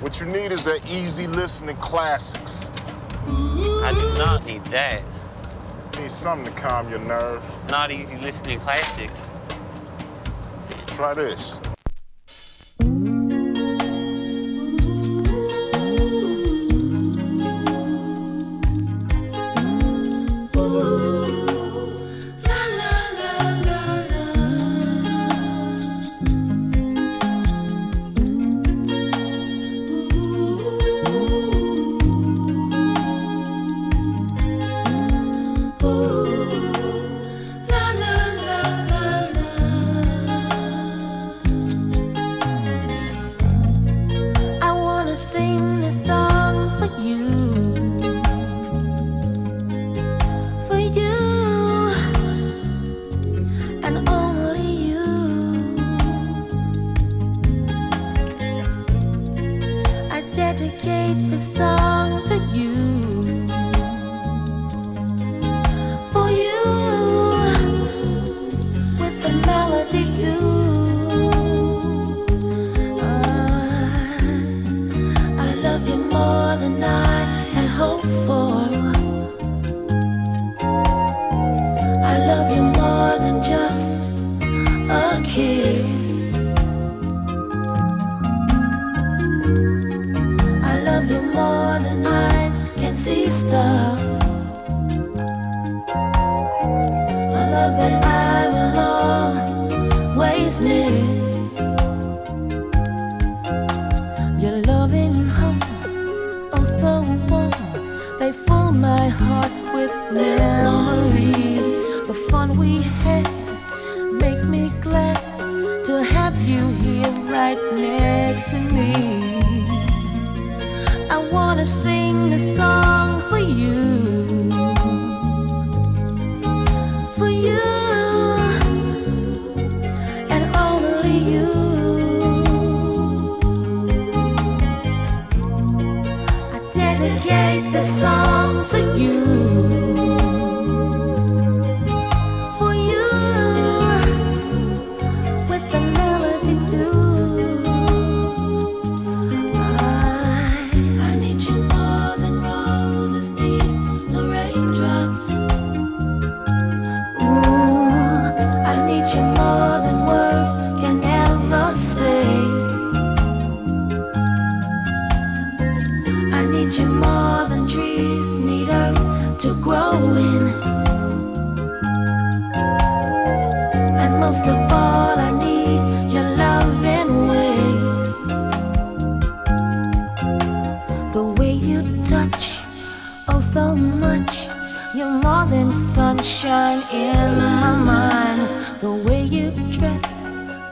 What you need is that easy listening classics. I do not need that. You need something to calm your nerves. Not easy listening classics. Try this.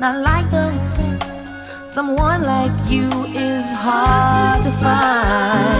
not like the rest. Someone like you is hard to find.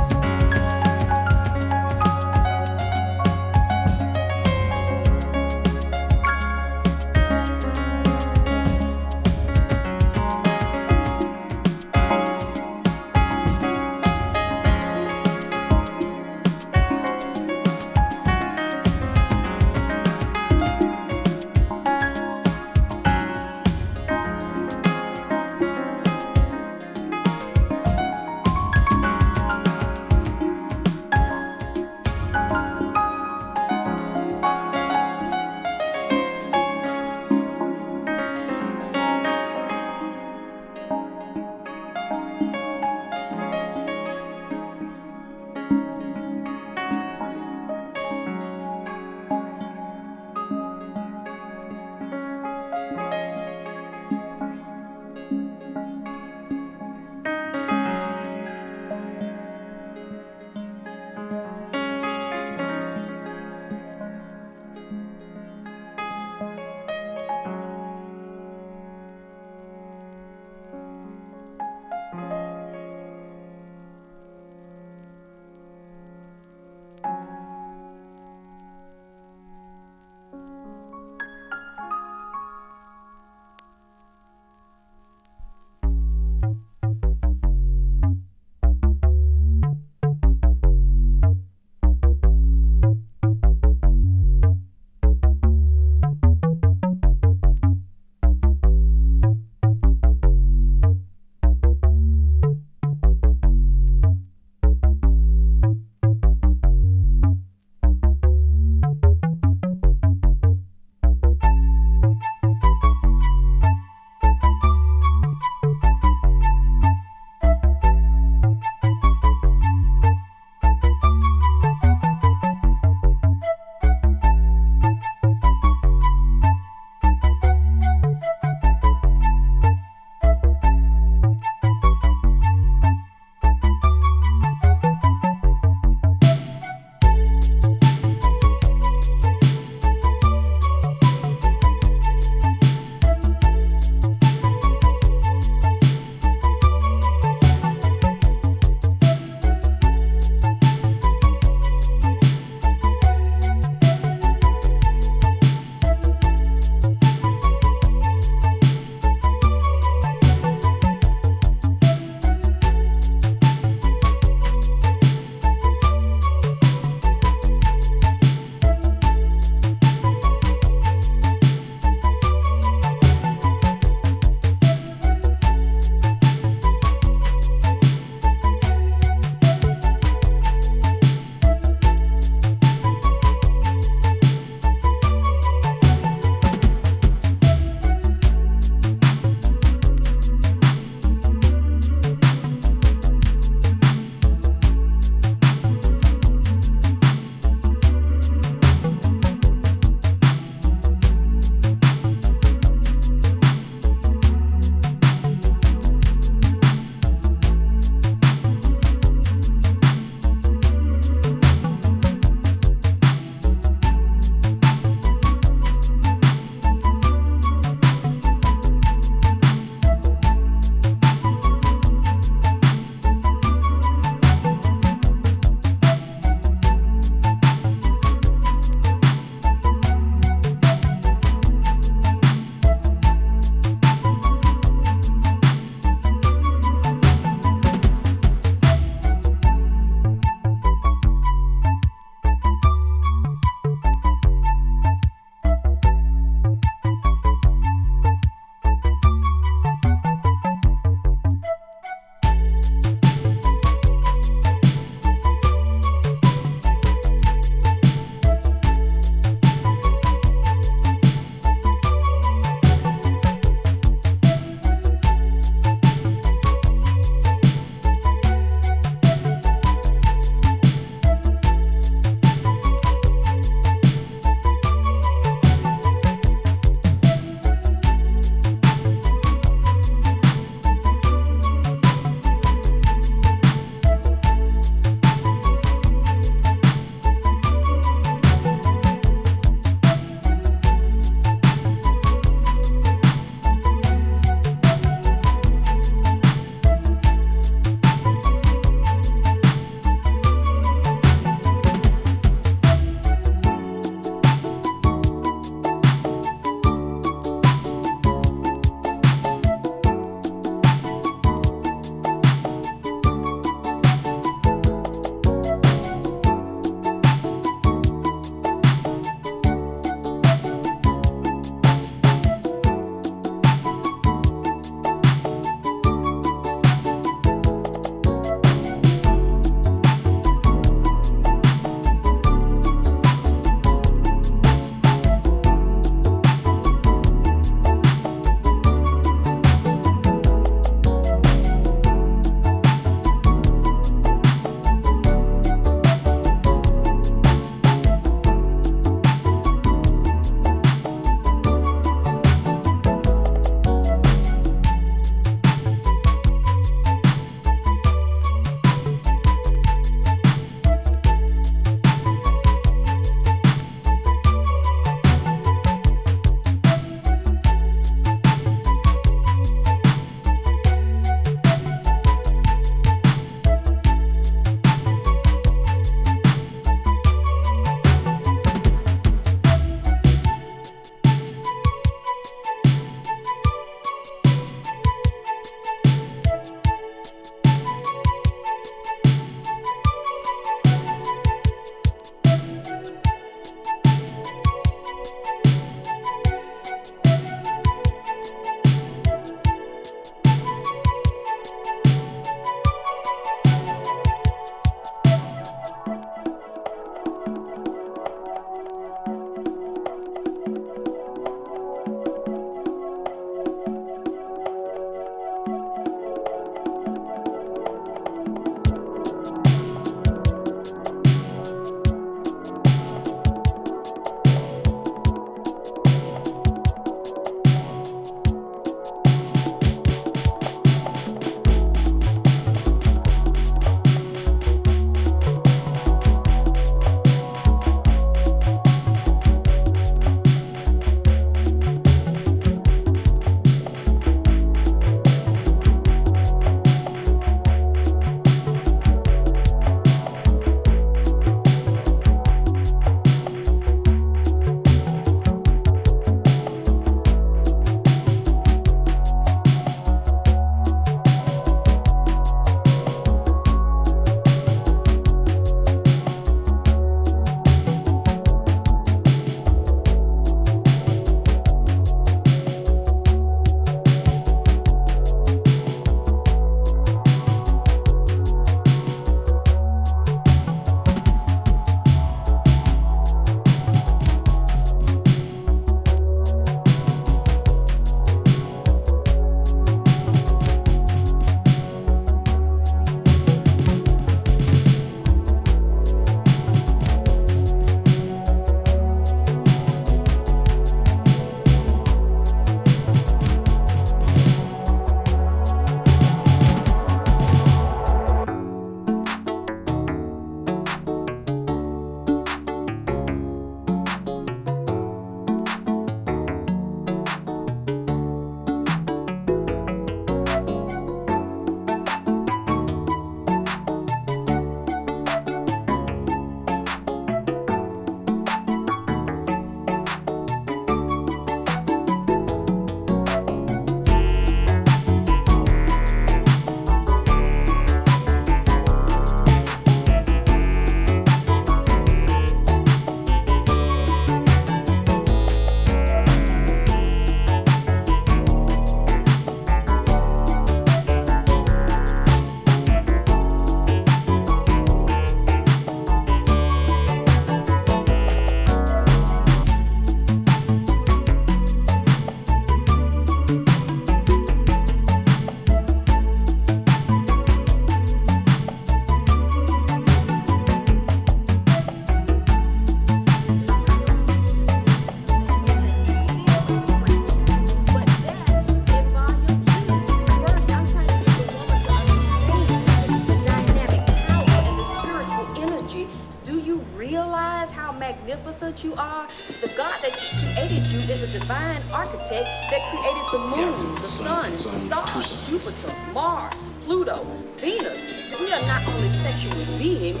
Created you is a divine architect that created the moon, the sun, the stars, Jupiter, Mars, Pluto, Venus. We are not only sexual beings,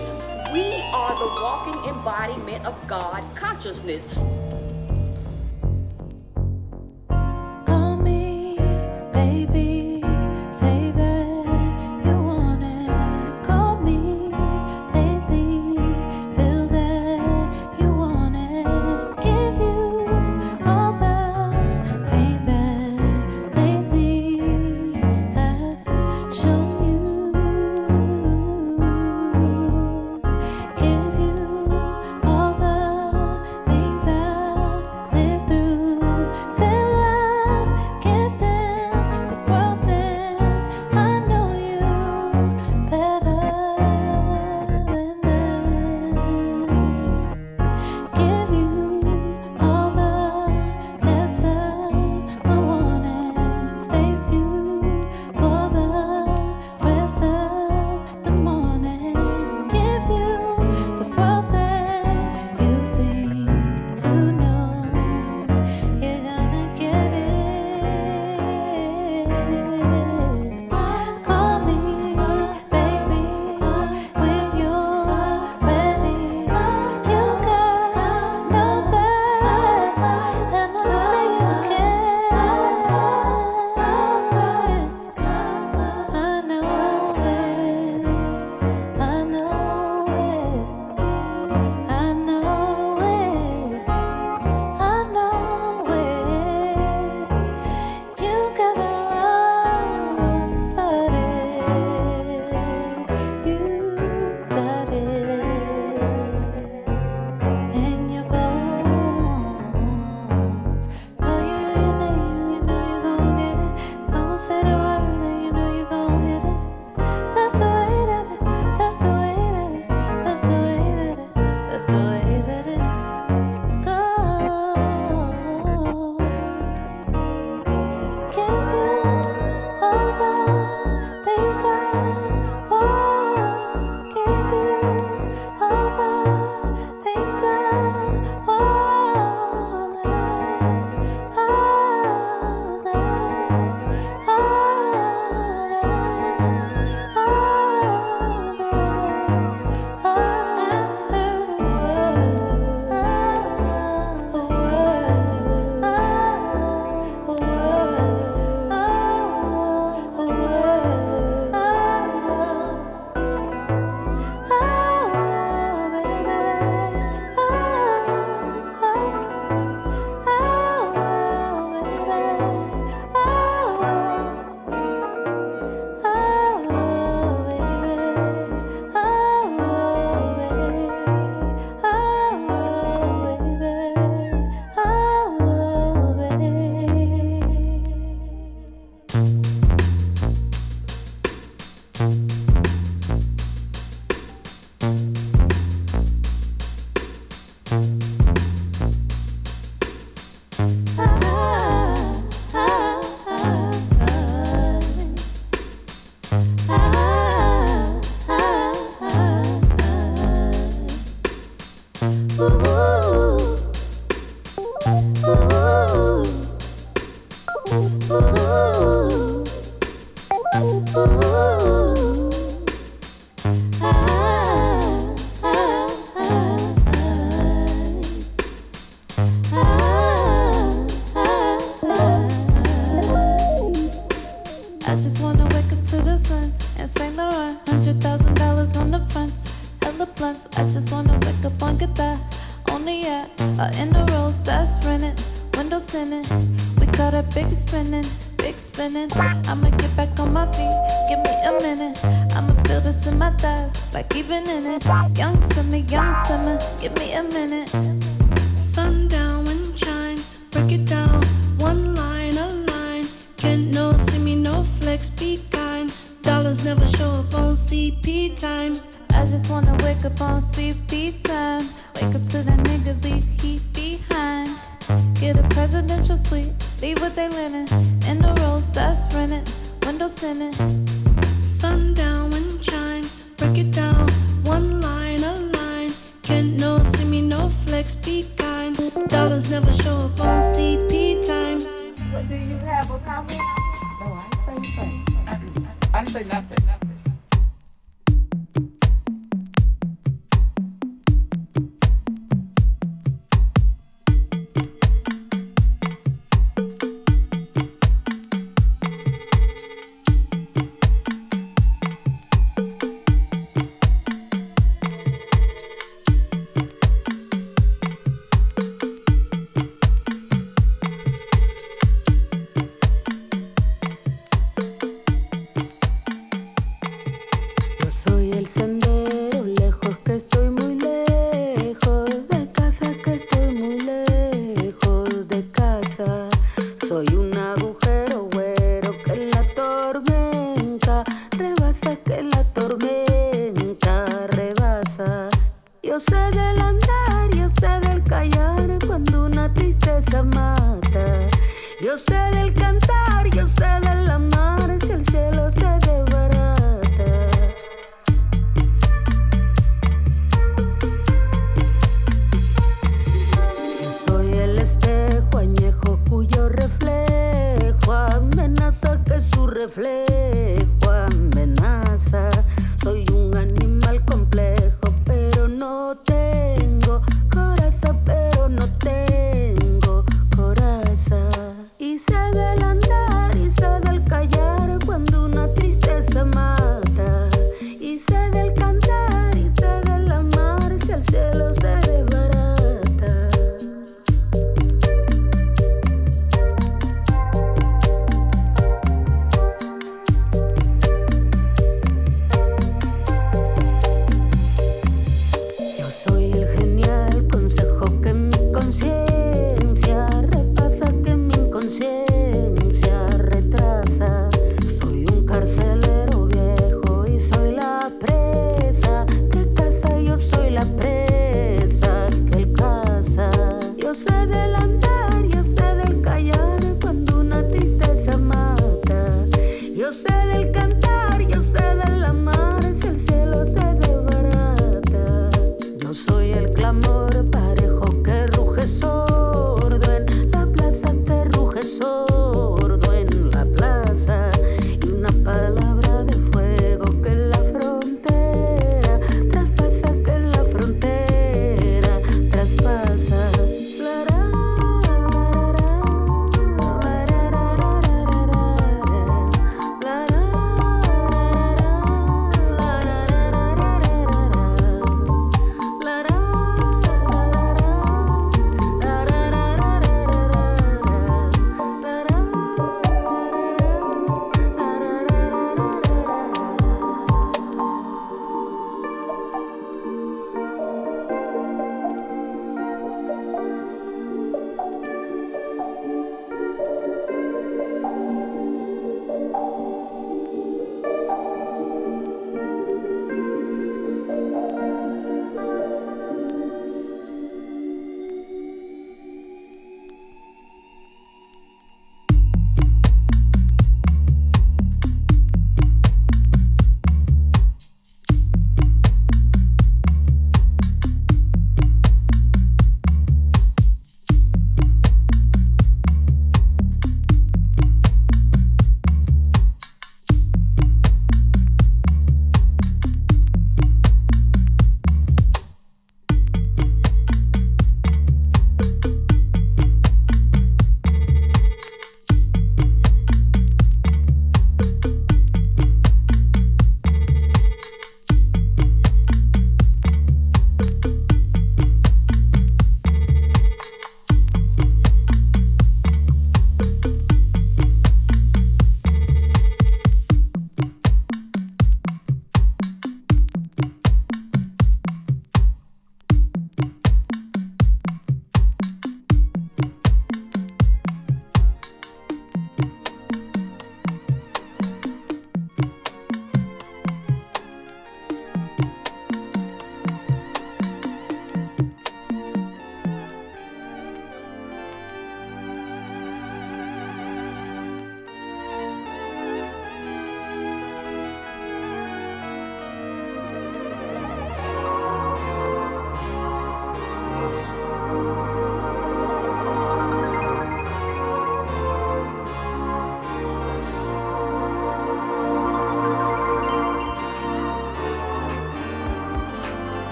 we are the walking embodiment of God consciousness. break it down.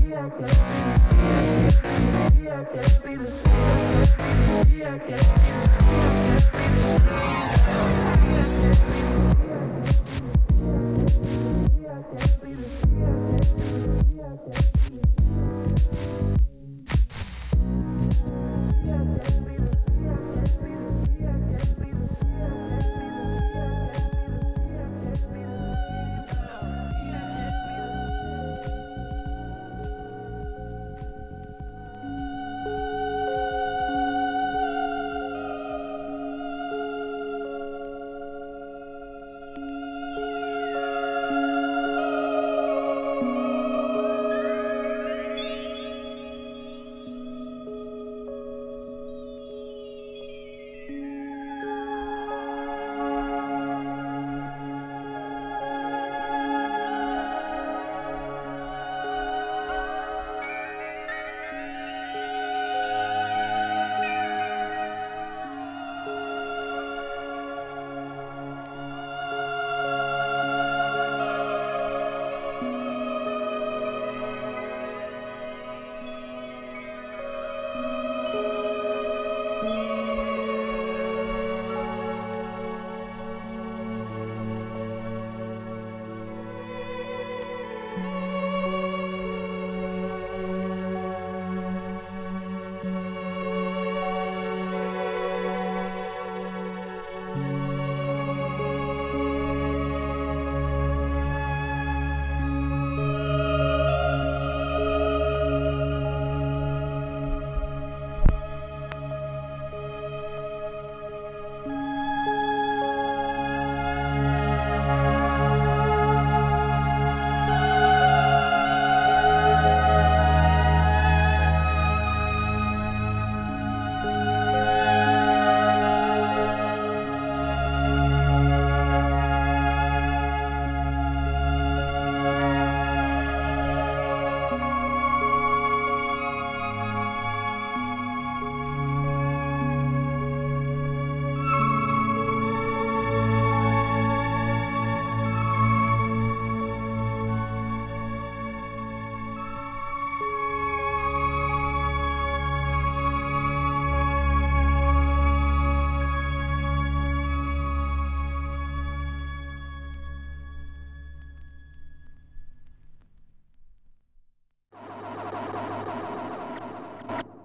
Yeah.